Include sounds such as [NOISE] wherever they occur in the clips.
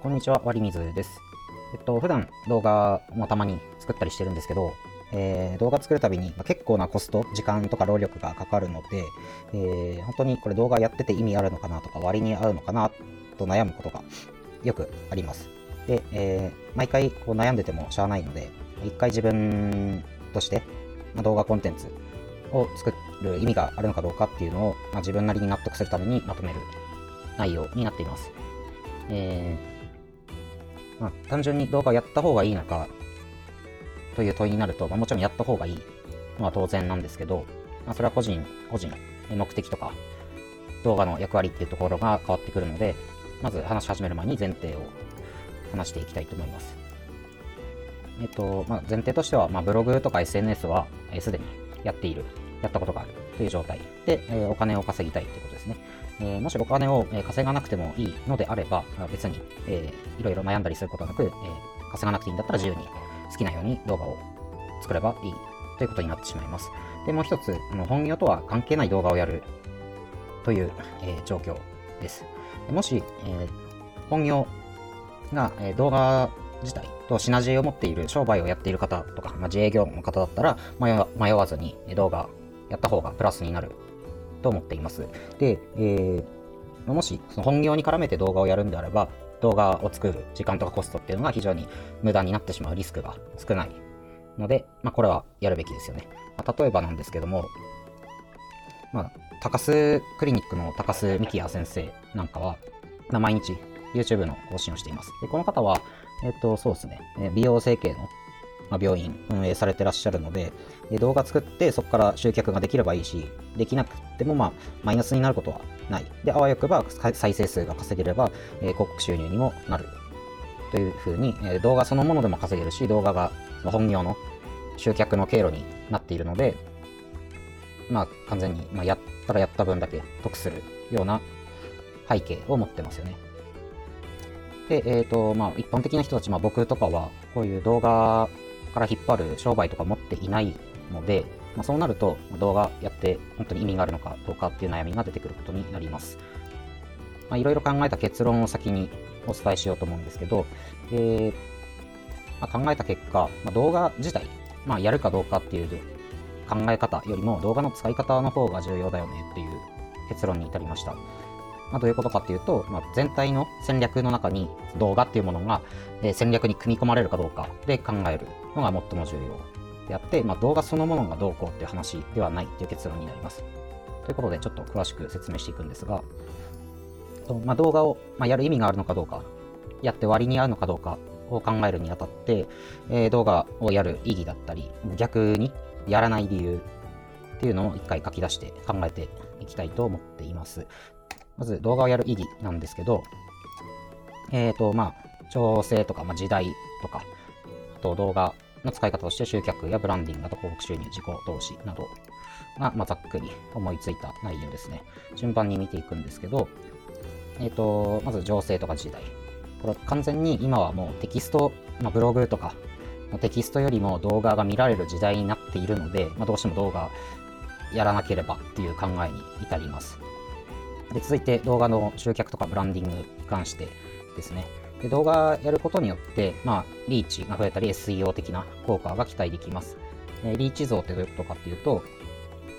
こんにちは、割水です。えっと、普段動画もたまに作ったりしてるんですけど、えー、動画作るたびに、ま、結構なコスト、時間とか労力がかかるので、えー、本当にこれ動画やってて意味あるのかなとか、割に合うのかなと悩むことがよくあります。で、えー、毎回こう悩んでてもしゃあないので、一回自分として、ま、動画コンテンツを作る意味があるのかどうかっていうのを、まあ、自分なりに納得するためにまとめる内容になっています。えーまあ、単純に動画をやった方がいいのかという問いになると、まあ、もちろんやった方がいいのは当然なんですけど、まあ、それは個人、個人、目的とか、動画の役割っていうところが変わってくるので、まず話し始める前に前提を話していきたいと思います。えっと、まあ、前提としては、まあ、ブログとか SNS はすで、にやっている、やったことがあるという状態で、えー、お金を稼ぎたいということですね。えー、もしお金を稼がなくてもいいのであれば、別に、えー、いろいろ悩んだりすることなく、えー、稼がなくていいんだったら自由に好きなように動画を作ればいいということになってしまいます。で、もう一つ、あの本業とは関係ない動画をやるという、えー、状況です。もし、えー、本業が、えー、動画自体とシナジーを持っている商売をやっている方とか、まあ、自営業の方だったら迷わずに動画やった方がプラスになると思っています。で、えー、もしその本業に絡めて動画をやるんであれば、動画を作る時間とかコストっていうのが非常に無駄になってしまうリスクが少ないので、まあ、これはやるべきですよね。まあ、例えばなんですけども、まあ、高須クリニックの高須幹也先生なんかは、まあ、毎日 YouTube の更新をしています。でこの方は、えっと、そうですね、美容整形のま病院運営されてらっしゃるので、動画作ってそこから集客ができればいいし、できなくてもまあマイナスになることはない。で、あわよくば再生数が稼げれば、え広告収入にもなる。というふうに、え動画そのものでも稼げるし、動画が本業の集客の経路になっているので、まあ完全に、ま、やったらやった分だけ得するような背景を持ってますよね。で、えっ、ー、と、まあ一般的な人たち、まあ僕とかは、こういう動画から引っ張る商売とか持っていないので、まあ、そうなると動画やって本当に意味があるのかどうかっていう悩みが出てくることになります。まいろいろ考えた結論を先にお伝えしようと思うんですけど、えーまあ、考えた結果、ま、動画自体、まあ、やるかどうかっていう考え方よりも動画の使い方の方が重要だよねっていう結論に至りました。まあ、どういうことかっていうと、まあ、全体の戦略の中に動画っていうものが、戦略に組み込まれるかどうかで考えるのが最も重要であって、まあ、動画そのものがどうこうっていう話ではないっていう結論になります。ということで、ちょっと詳しく説明していくんですが、とまあ、動画を、ま、やる意味があるのかどうか、やって割に合うのかどうかを考えるにあたって、えー、動画をやる意義だったり、逆にやらない理由っていうのを一回書き出して考えていきたいと思っています。まず動画をやる意義なんですけど、えっ、ー、と、まあ、調整とか、まあ、時代とか、あと動画の使い方として集客やブランディング、あと広告収入、自己投資などが、まあ、ざっくり思いついた内容ですね。順番に見ていくんですけど、えっ、ー、と、まず情勢とか時代。これ完全に今はもうテキスト、まあ、ブログとか、テキストよりも動画が見られる時代になっているので、まあ、どうしても動画やらなければっていう考えに至ります。で続いて動画の集客とかブランディングに関してですね。で動画やることによって、まあ、リーチが増えたり SEO 的な効果が期待できます。えリーチ像ってどういうことかっていうと、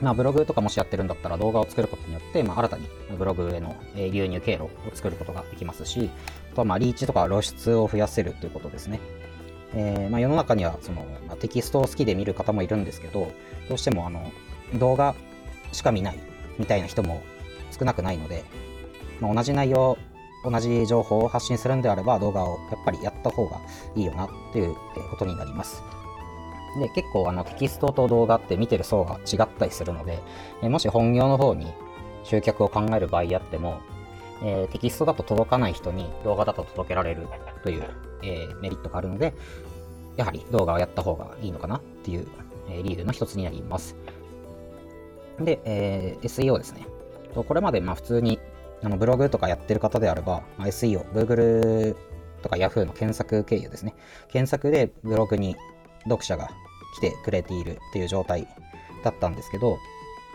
まあ、ブログとかもしやってるんだったら動画を作ることによって、まあ、新たにブログへの流入経路を作ることができますし、あとはまあリーチとか露出を増やせるということですね。えー、まあ、世の中にはその、まあ、テキストを好きで見る方もいるんですけど、どうしてもあの動画しか見ないみたいな人も少なくないので、まあ、同じ内容、同じ情報を発信するんであれば動画をやっぱりやった方がいいよなっていうことになります。で、結構あのテキストと動画って見てる層が違ったりするので、えもし本業の方に集客を考える場合あっても、えー、テキストだと届かない人に動画だと届けられるという、えー、メリットがあるので、やはり動画をやった方がいいのかなっていう、えー、理由の一つになります。で、え SEO ですね。これまでまあ普通にあのブログとかやってる方であれば、まあ、SEO、Google とか Yahoo の検索経由ですね。検索でブログに読者が来てくれているっていう状態だったんですけど、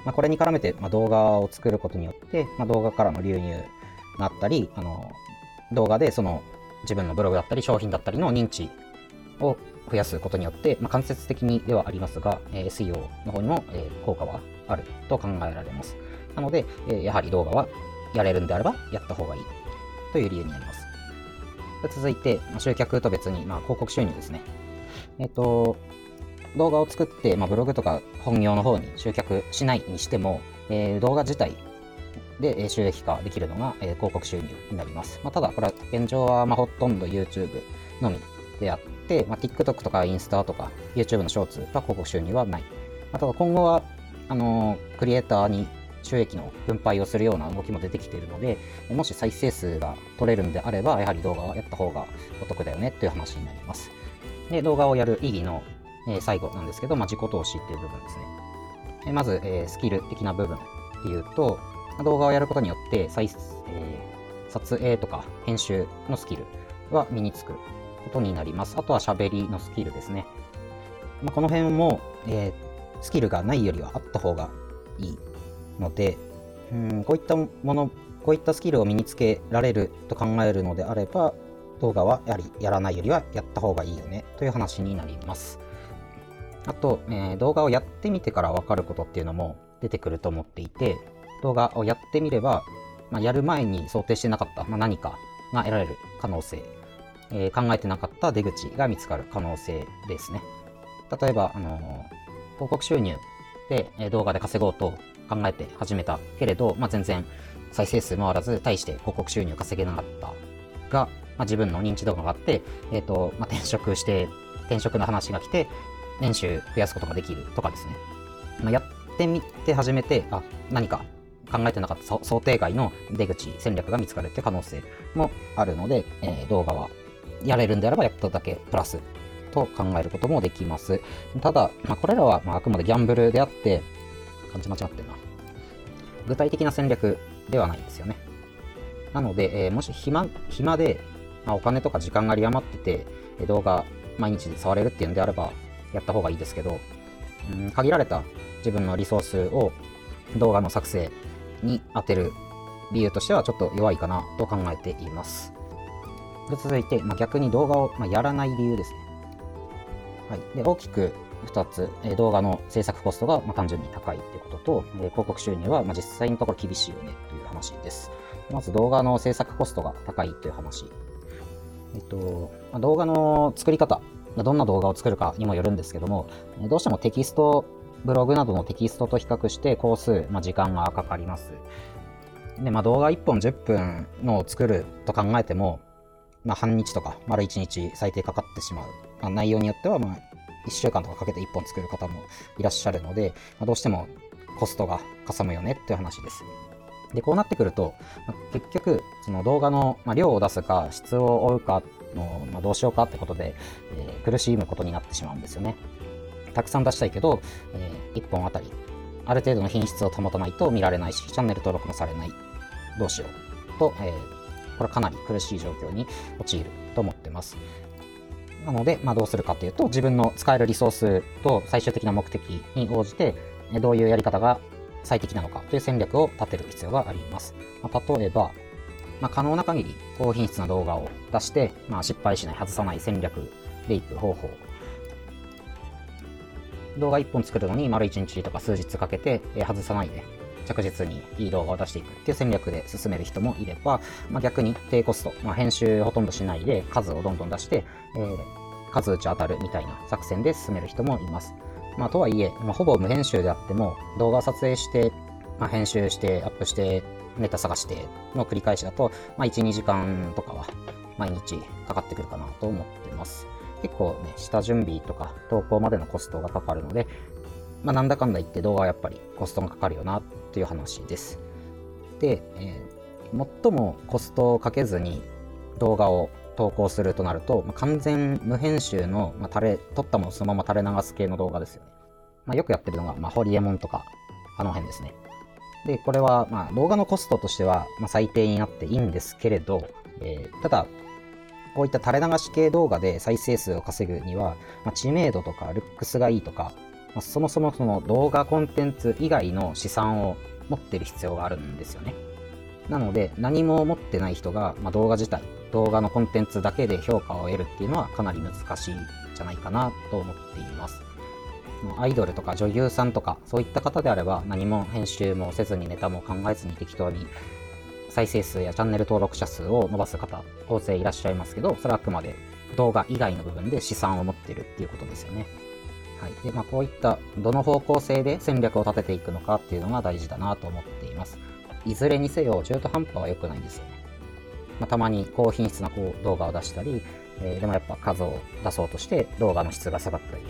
まあ、これに絡めて、ま、動画を作ることによって、ま、動画からの流入があったり、あの動画でその自分のブログだったり商品だったりの認知を増やすことによって、まあ、間接的にではありますが、えー、SEO の方にも、えー、効果はあると考えられます。なので、えー、やはり動画はやれるんであればやった方がいいという理由になります。続いて、まあ、集客と別に、まあ、広告収入ですね。えっ、と、動画を作って、まあ、ブログとか本業の方に集客しないにしても、えー、動画自体で収益化できるのが、えー、広告収入になります。まあ、ただ、これは現状はまあほとんど YouTube のみであって、まあ、TikTok とかインスタとか YouTube のショーツは広告収入はない。まあ、ただ今後は、あのー、クリエイターに収益の分配をするような動きも出てきているので、もし再生数が取れるんであれば、やはり動画はやった方がお得だよねという話になります。で、動画をやる意義の、え、最後なんですけど、まあ、自己投資っていう部分ですね。えまず、え、スキル的な部分っていうと、動画をやることによって再、えー、撮影とか編集のスキルは身につくことになります。あとは喋りのスキルですね。まあ、この辺も、えー、スキルがないよりはあった方がいいので、うんこういったもの、こういったスキルを身につけられると考えるのであれば、動画はやはりやらないよりはやった方がいいよねという話になります。あと、えー、動画をやってみてから分かることっていうのも出てくると思っていて、動画をやってみれば、まあ、やる前に想定してなかった、まあ、何かが得られる可能性、えー、考えてなかった出口が見つかる可能性ですね。例えば、あのー、広告収入で、動画で稼ごうと考えて始めたけれど、まあ、全然再生数回らず、対して広告収入稼げなかったが、まあ、自分の認知度が上がって、えっ、ー、と、まあ、転職して、転職の話が来て、年収増やすことができるとかですね。まあ、やってみて始めて、あ、何か考えてなかった想定外の出口、戦略が見つかるって可能性もあるので、えー、動画はやれるんであればやっただけプラスと考えることもできます。ただ、まあ、これらはまあくまでギャンブルであって、感じ間違ってるな。具体的な戦略ではないんですよね。なので、えー、もし暇暇で、まあ、お金とか時間が有り余ってて、動画毎日触れるっていうんであれば、やった方がいいですけど、うん、限られた自分のリソースを動画の作成に当てる理由としてはちょっと弱いかなと考えています。で続いて、まあ、逆に動画を、まあ、やらない理由ですね。はい、で大きく2つ、え動画の制作コストが、ま単純に高いってことと、え広告収入は、ま実際のところ厳しいよねという話です。まず動画の制作コストが高いという話。えっと、ま動画の作り方、どんな動画を作るかにもよるんですけども、どうしてもテキスト、ブログなどのテキストと比較して工数、まあ、時間がかかります。で、まあ、動画1本10分のを作ると考えても、まあ、半日とか丸1日最低かかってしまう。まあ、内容によっては、まあ、1週間とかかけて1本作る方もいらっしゃるので、まあ、どうしてもコストがかさむよねっていう話です。で、こうなってくると、まあ、結局、その動画の、まあ、量を出すか、質を追うかの、まあ、どうしようかってことで、えー、苦しむことになってしまうんですよね。たくさん出したいけど、えー、1本あたり、ある程度の品質を保たないと見られないし、チャンネル登録もされない。どうしよう。と、えー、これかなり苦しい状況に陥ると思ってます。なので、まあ、どうするかというと、自分の使えるリソースと最終的な目的に応じて、どういうやり方が最適なのかという戦略を立てる必要があります。まあ、例えば、まあ、可能な限り高品質な動画を出して、まあ、失敗しない、外さない戦略でいく方法。動画1本作るのに丸1日とか数日かけて、え外さないで着実にいい動画を出していくっていう戦略で進める人もいれば、まあ、逆に低コスト、まあ、編集ほとんどしないで数をどんどん出して、えー、数打ち当たるみたいな作戦で進める人もいます。まあ、とはいえ、まあ、ほぼ無編集であっても動画を撮影して、まあ、編集してアップしてネタ探しての繰り返しだと、まあ、1、2時間とかは毎日かかってくるかなと思ってます。結構ね、下準備とか投稿までのコストがかかるので、まあ、なんだかんだ言って動画はやっぱりコストがかかるよなっていう話です。で、えー、最もコストをかけずに動画を投稿するとなると、まあ、完全無編集の、まあ、垂れ、撮ったものそのまま垂れ流す系の動画ですよね。まあ、よくやってるのが、まあ、ホリエモンとか、あの辺ですね。で、これは、まあ、動画のコストとしては、まあ、最低になっていいんですけれど、えー、ただ、こういった垂れ流し系動画で再生数を稼ぐには、まあ、知名度とかルックスがいいとか、そもそもその動画コンテンツ以外の資産を持ってる必要があるんですよね。なので、何も持ってない人が、まあ、動画自体動画のコンテンツだけで評価を得るっていうのはかなり難しいんじゃないかなと思っています。アイドルとか女優さんとかそういった方であれば何も編集もせずにネタも考えずに適当に再生数やチャンネル登録者数を伸ばす方大勢いらっしゃいますけどそれはあくまで動画以外の部分で資産を持ってるっていうことですよね。はい。で、まあ、こういったどの方向性で戦略を立てていくのかっていうのが大事だなと思っています。いずれにせよ中途半端は良くないんですよね。まあ、たまに高品質なこう動画を出したり、えー、でもやっぱ数を出そうとして動画の質が下がったり、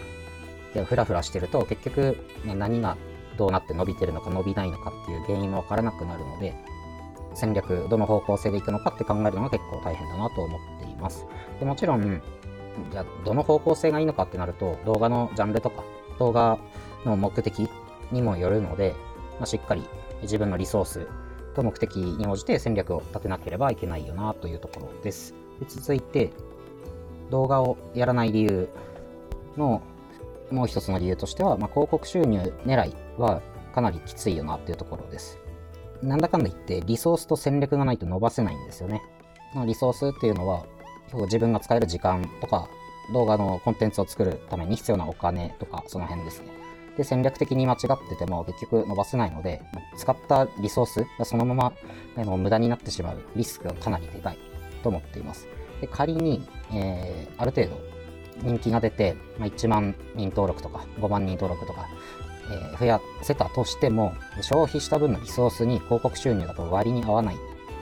で、フラフラしてると結局、ね、何がどうなって伸びてるのか伸びないのかっていう原因もわからなくなるので、戦略、どの方向性でいくのかって考えるのが結構大変だなと思っています。でもちろん、じゃあどの方向性がいいのかってなると、動画のジャンルとか、動画の目的にもよるので、まあ、しっかり自分のリソースと目的に応じて戦略を立てなければいけないよなというところです。で続いて、動画をやらない理由のもう一つの理由としては、まあ、広告収入狙いはかなりきついよなっていうところです。なんだかんだ言ってリソースと戦略がないと伸ばせないんですよね。リソースっていうのは自分が使える時間とか動画のコンテンツを作るために必要なお金とかその辺ですね。で、戦略的に間違ってても結局伸ばせないので、使ったリソースがそのままあの無駄になってしまうリスクがかなりでかいと思っています。で仮に、えー、ある程度人気が出て、まあ、1万人登録とか5万人登録とか、えー、増やせたとしても、消費した分のリソースに広告収入だと割に合わない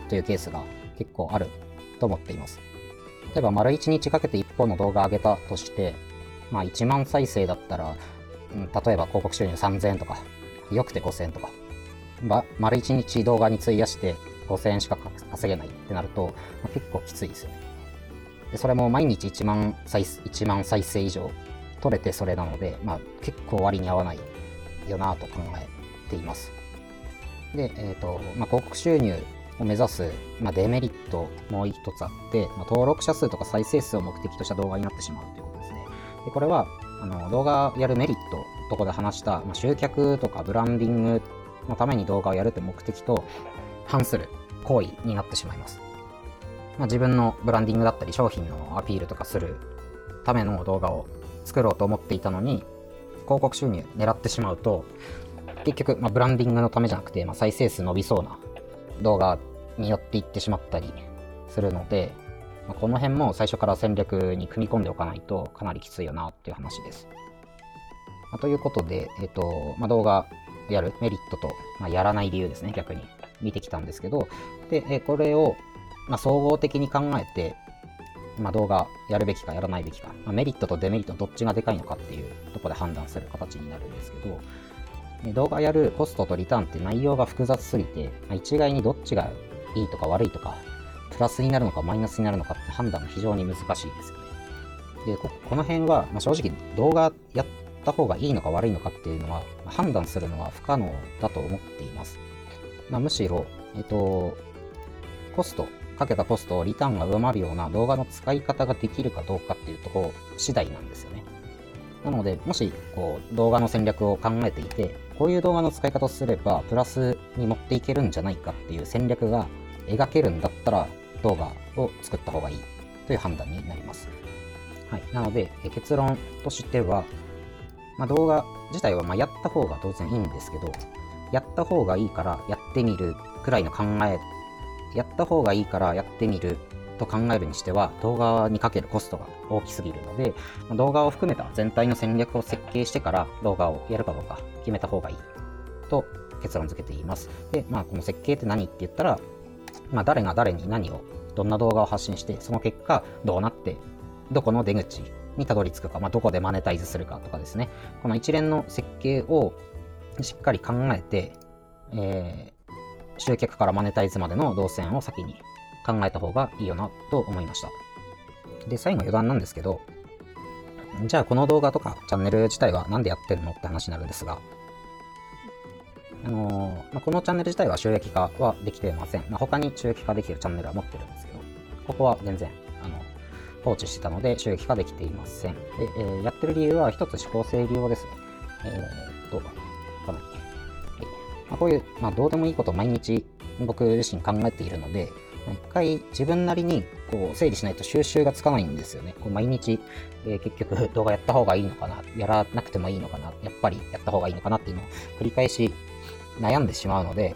というケースが結構あると思っています。例えば丸1日かけて1本の動画上げたとして、まあ1万再生だったら、ん、例えば広告収入3000円とか、よくて5000円とか、ま、丸1日動画に費やして5000円しか稼げないってなると、まあ、結構きついですよね。でそれも毎日1万再生1万再生以上取れてそれなので、まあ、結構割に合わないよなと考えています。で、えっ、ー、と、まあ、広告収入を目指す、まあ、デメリットもう一つあって、まあ、登録者数とか再生数を目的とした動画になってしまうということですね。でこれはあの動画やるメリットとこで話した、まあ、集客とかブランディングのために動画をやるという目的と反する行為になってしまいます。まあ、自分のブランディングだったり商品のアピールとかするための動画を作ろうと思っていたのに広告収入狙ってしまうと結局、まあ、ブランディングのためじゃなくて、まあ、再生数伸びそうな動画によっていってしまったりするので、まあ、この辺も最初から戦略に組み込んでおかないとかなりきついよなっていう話です。まあ、ということで、えっ、とまあ、動画やるメリットと、まあ、やらない理由ですね、逆に見てきたんですけど、で、えこれを、まあ、総合的に考えて、まあ、動画やるべきかやらないべきか、まあ、メリットとデメリットどっちがでかいのかっていうところで判断する形になるんですけど、動画やるコストとリターンって内容が複雑すぎて、ま、一概にどっちがいいとか悪いとか、プラスになるのかマイナスになるのかって判断が非常に難しいですよね。で、この辺は、ま、正直動画やった方がいいのか悪いのかっていうのは、判断するのは不可能だと思っています。まあ、むしろ、えっと、コスト、かけたコストをリターンが上回るような動画の使い方ができるかどうかっていうところ次第なんですよね。なので、もしこう動画の戦略を考えていて、こういう動画の使い方をすれば、プラスに持っていけるんじゃないかっていう戦略が描けるんだったら、動画を作った方がいいという判断になります。はい。なので、結論としては、まあ、動画自体はまやった方が当然いいんですけど、やった方がいいからやってみるくらいの考え、やった方がいいからやってみると考えるにしては動画にかけるコストが大きすぎるので動画を含めた全体の戦略を設計してから動画をやるかどうか決めた方がいいと結論付けています。で、まあこの設計って何って言ったら、まあ誰が誰に何を、どんな動画を発信して、その結果どうなって、どこの出口にたどり着くか、まあどこでマネタイズするかとかですね。この一連の設計をしっかり考えて、えー、集客からマネタイズまでの動線を先に考えた方がいいよなと思いました。で、最後余談なんですけど、じゃあこの動画とかチャンネル自体は何でやってるのって話になるんですが、あのー、まあ、このチャンネル自体は収益化はできていません。まあ、他に収益化できるチャンネルは持ってるんですけど、ここは全然、あの、放置してたので収益化できていません。で、えー、やってる理由は一つ思考性利用ですね。えー、っと、まあ、こういう、まあ、どうでもいいことを毎日僕自身考えているので、一回自分なりにこう整理しないと収集がつかないんですよね。こう毎日、えー結局 [LAUGHS] 動画やった方がいいのかな、やらなくてもいいのかな、やっぱりやった方がいいのかなっていうのを繰り返し悩んでしまうので、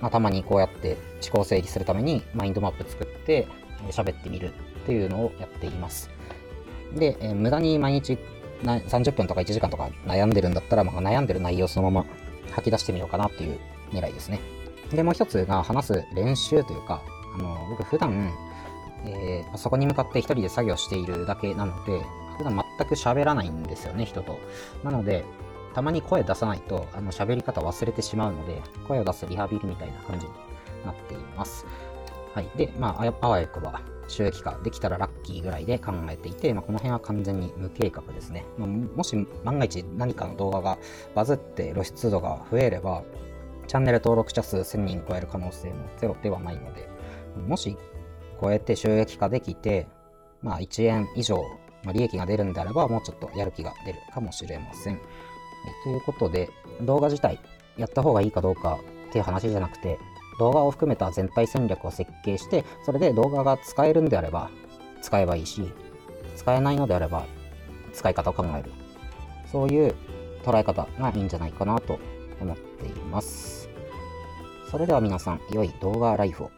まあ、たまにこうやって思考整理するためにマインドマップ作ってえー喋ってみるっていうのをやっています。で、えー無駄に毎日な30分とか1時間とか悩んでるんだったら、まあ、悩んでる内容そのまま吐き出してみようかなっていう狙いですね。で、もう一つが話す練習というか、あの、僕普段、えーパソコンに向かって一人で作業しているだけなので、普段全く喋らないんですよね、人と。なので、たまに声出さないと、あの、喋り方忘れてしまうので、声を出すリハビリみたいな感じになっています。はい。で、まあ、あやあわよくば収益化できたらラッキーぐらいで考えていて、まあ、この辺は完全に無計画ですね。まあ、ももし万が一何かの動画がバズって露出度が増えれば、チャンネル登録者数1000人超える可能性もゼロではないので、もし超えて収益化できて、まあ、1円以上、ま、利益が出るんであれば、もうちょっとやる気が出るかもしれません。ということで、動画自体やった方がいいかどうかっていう話じゃなくて、動画を含めた全体戦略を設計して、それで動画が使えるんであれば使えばいいし、使えないのであれば使い方を考える。そういう捉え方がいいんじゃないかなと思っています。それでは皆さん、良い動画ライフを。